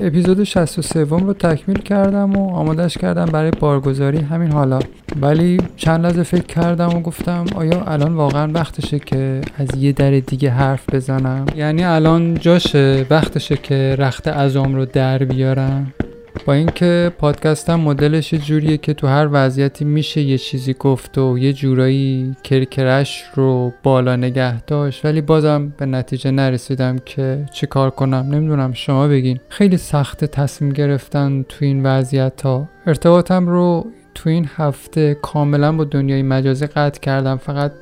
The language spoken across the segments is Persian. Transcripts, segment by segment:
اپیزود 63 رو تکمیل کردم و آمادش کردم برای بارگذاری همین حالا. ولی چند لحظه فکر کردم و گفتم آیا الان واقعا وقتشه که از یه در دیگه حرف بزنم؟ یعنی الان جاشه وقتشه که رخت ازام رو در بیارم؟ با اینکه پادکستم مدلش جوریه که تو هر وضعیتی میشه یه چیزی گفت و یه جورایی کرکرش رو بالا نگه داشت ولی بازم به نتیجه نرسیدم که چی کار کنم؟ نمی‌دونم شما بگین. خیلی سخت تصمیم گرفتن تو این وضعیت ها ارتباطم رو تو این هفته کاملا با دنیای مجازی قطع کردم. فقط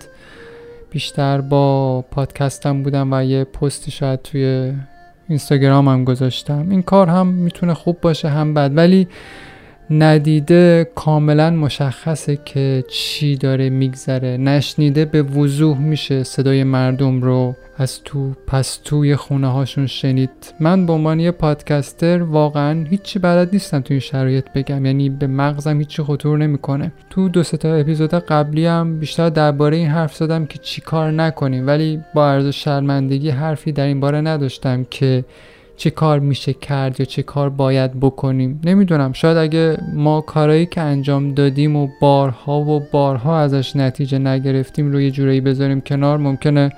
بیشتر با پادکستم بودم و یه پستی شاید توی اینستاگرام هم گذاشتم. این کار هم می‌تونه خوب باشه هم بد. ولی ندیده کاملا مشخصه که چی داره میگذره. نشنیده به وضوح میشه صدای مردم رو. از تو پس توی خونه هاشون شنید. من به عنوان یه پادکستر واقعا هیچی بلد نیستم تو این شرایط بگم. یعنی به مغزم هیچی خطور نمی‌کنه. تو دو تا اپیزود قبلی هم بیشتر درباره این حرف زدم که چی کار نکنیم. ولی با عرض شرمندگی حرفی در این باره نداشتم که چه کار میشه کرد یا چه کار باید بکنیم. نمی‌دونم. شاید اگه ما کارایی که انجام دادیم و بارها و بارها ازش نتیجه نگرفتیم رو یه جورایی بذاریم کنار ممکنه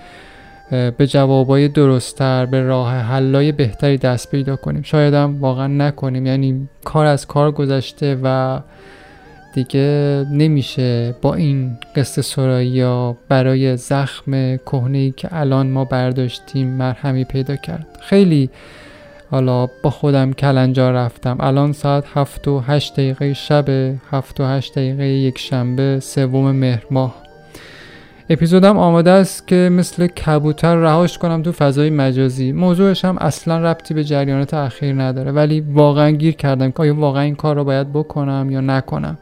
به جوابای درستتر به راه حلای بهتری دست پیدا کنیم. شاید هم واقعا نکنیم. یعنی کار از کار گذشته و دیگه نمیشه. با این قصه سرایی یا برای زخم کهنه که الان ما برداشتیم مرهمی پیدا کرد. خیلی حالا با خودم کلنجار رفتم. الان ساعت هفت و هشت دقیقه شب هفت و هشت دقیقه یک شنبه سوم مهر ماه. اپیزودم آماده است که مثل کبوتر رهاش کنم تو فضای مجازی. موضوعش هم اصلا ربطی به جریانات اخیر نداره ولی واقعا گیر کردم که آیا واقعا این کار رو باید بکنم یا نکنم.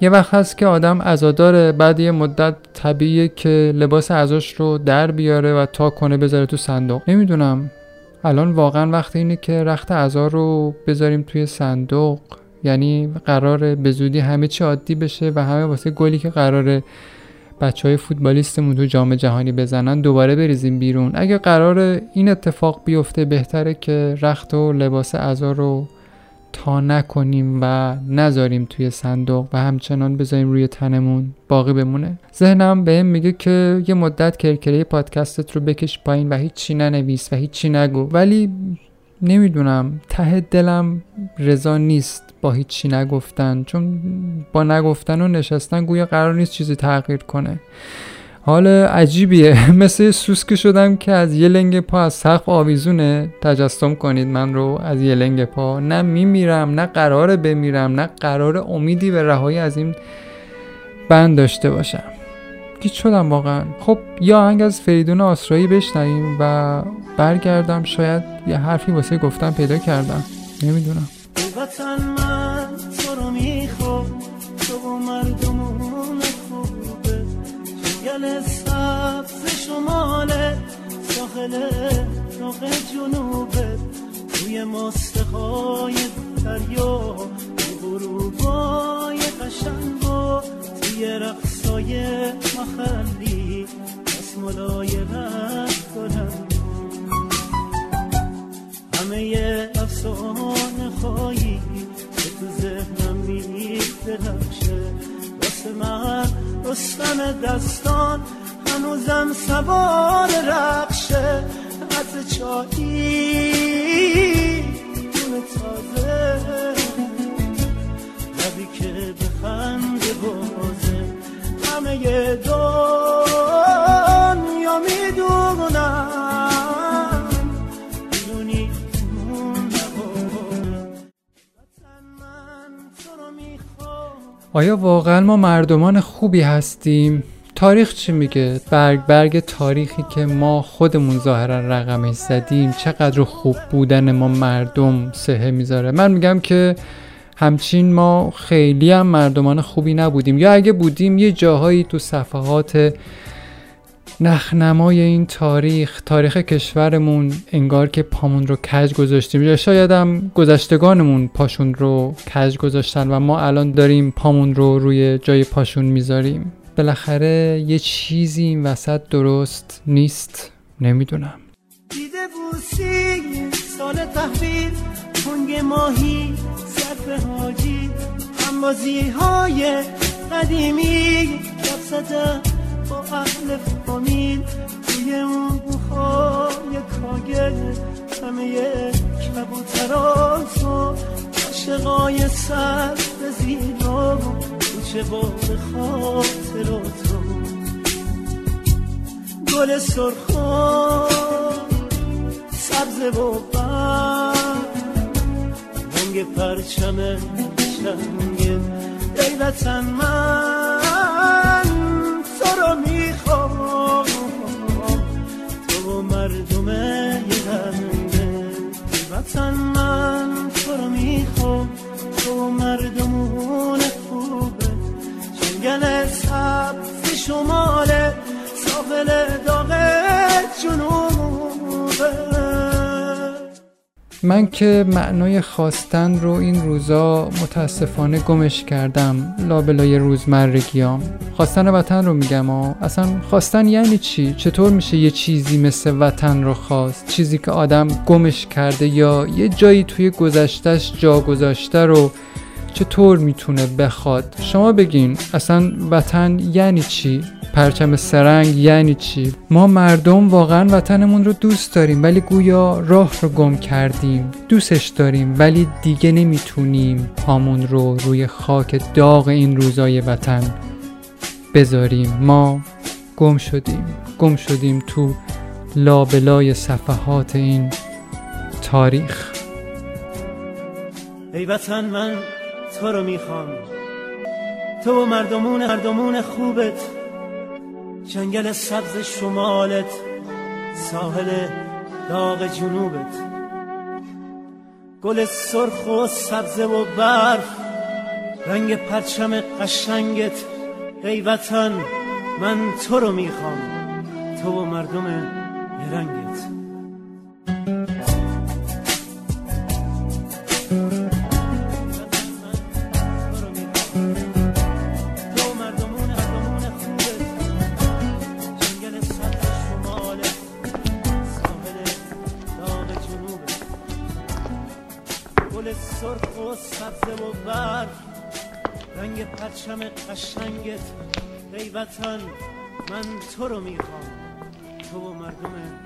یه وقت هست که آدم ازاداره بعد یه مدت طبیعیه که لباس ازاش رو در بیاره و تا کنه بذاره تو صندوق. نمی‌دونم. الان واقعا وقت اینه که رخت ازا رو بذاریم توی صندوق. یعنی قرار به زودی همه چی عادی بشه و همه واسه گلی که قراره بچه های فوتبالیستمون تو جام جهانی بزنن دوباره بریزیم بیرون. اگه قرار این اتفاق بیفته بهتره که رخت و لباس ازا رو تا نکنیم و نذاریم توی صندوق و همچنان بذاریم روی تنمون. باقی بمونه. ذهنم بهم میگه که یه مدت کرکره پادکستت رو بکش پایین و هیچی ننویس و هیچی نگو. ولی نمی‌دونم ته دلم رضا نیست. با هیچی نگفتن. چون با نگفتن و نشستن گویا قرار نیست چیزی تغییر کنه. حال عجیبیه. مثل سوسک شدم که از یه لنگ پا از سقف آویزونه. تجسم کنید من رو. از یه لنگ پا. نه میمیرم نه قرار بمیرم نه قرار امیدی به رهایی از این بند داشته باشم. گیت شدم واقعا. خب یا آهنگ از فریدون آسرایی بشنویم و برگردم. شاید یه حرفی واسه گفتم پیدا کردم. نمی‌دونم. جنگل سبز شماله ساحل راق جنوبه روی ماسته های دریا غروبای قشنگ و توی رقصای محلی دستمالای وقت کنم. همه افسانه خواهی که تو ذهنم میدرخشه واسه من رستم دستان هنوزم سوار رخشه از چایی. دون تازه. لبی که به خند بازه. همه دنیا آیا واقعا ما مردمان خوبی هستیم؟ تاریخ چی میگه؟ برگ برگ تاریخی که ما خودمون ظاهرا رقمش زدیم چقدر خوب بودن ما مردم سهه می‌ذاره من میگم که همچین ما خیلی هم مردمان خوبی نبودیم یا اگه بودیم یه جاهایی تو صفحات نخنمای این تاریخ تاریخ کشورمون انگار که پامون رو کج گذاشتیم. یا شاید هم گذشتگانمون پاشون رو کج گذاشتن و ما الان داریم پامون رو روی جای پاشون می‌ذاریم. بالاخره یه چیزی این وسط درست نیست. نمی‌دونم. دیده سال تحویل تنگ ماهی صرف حاجی همبازی های قدیمی اهل فامیل توی اون بوهای کاگل. همه کبوترات و عاشقای سر زیرا کوچه بار خاطرات گل سرخان سبز و برد رنگ پرچم شنگ ای وطن من تو رو می‌خوام مردم یه رنگه وطن من تو رو می‌خوام تو مردمون خوبه جنگل سبز شماله ساحل من که معنای خواستن رو این روزا متاسفانه گمش کردم لابلای روزمرگیام. خواستن وطن رو میگم ها اصلا خواستن یعنی چی؟ چطور میشه یه چیزی مثل وطن رو خواست؟ چیزی که آدم گمش کرده یا یه جایی توی گذشتش جا گذاشته رو چطور می‌تونه بخواد؟ شما بگین اصلا وطن یعنی چی؟ پرچم سرنگ یعنی چی؟ ما مردم واقعا وطنمون رو دوست داریم ولی گویا راه رو گم کردیم. دوستش داریم ولی دیگه نمی‌تونیم پامون رو روی خاک داغ این روزای وطن بذاریم. ما گم شدیم گم شدیم تو لابلای صفحات این تاریخ. ای وطن من تو رو می‌خوام. تو و مردمون مردمون خوبت. جنگل سبز شمالت ساحل داغ جنوبت. گل سرخ و سبز و برف رنگ پرچم قشنگت. ای وطن من تو رو می‌خوام تو و مردم رنگت. گل سرخ و سبز و برف رنگ پرچم قشنگت ای وطن من تو رو می‌خوام. تو و مردم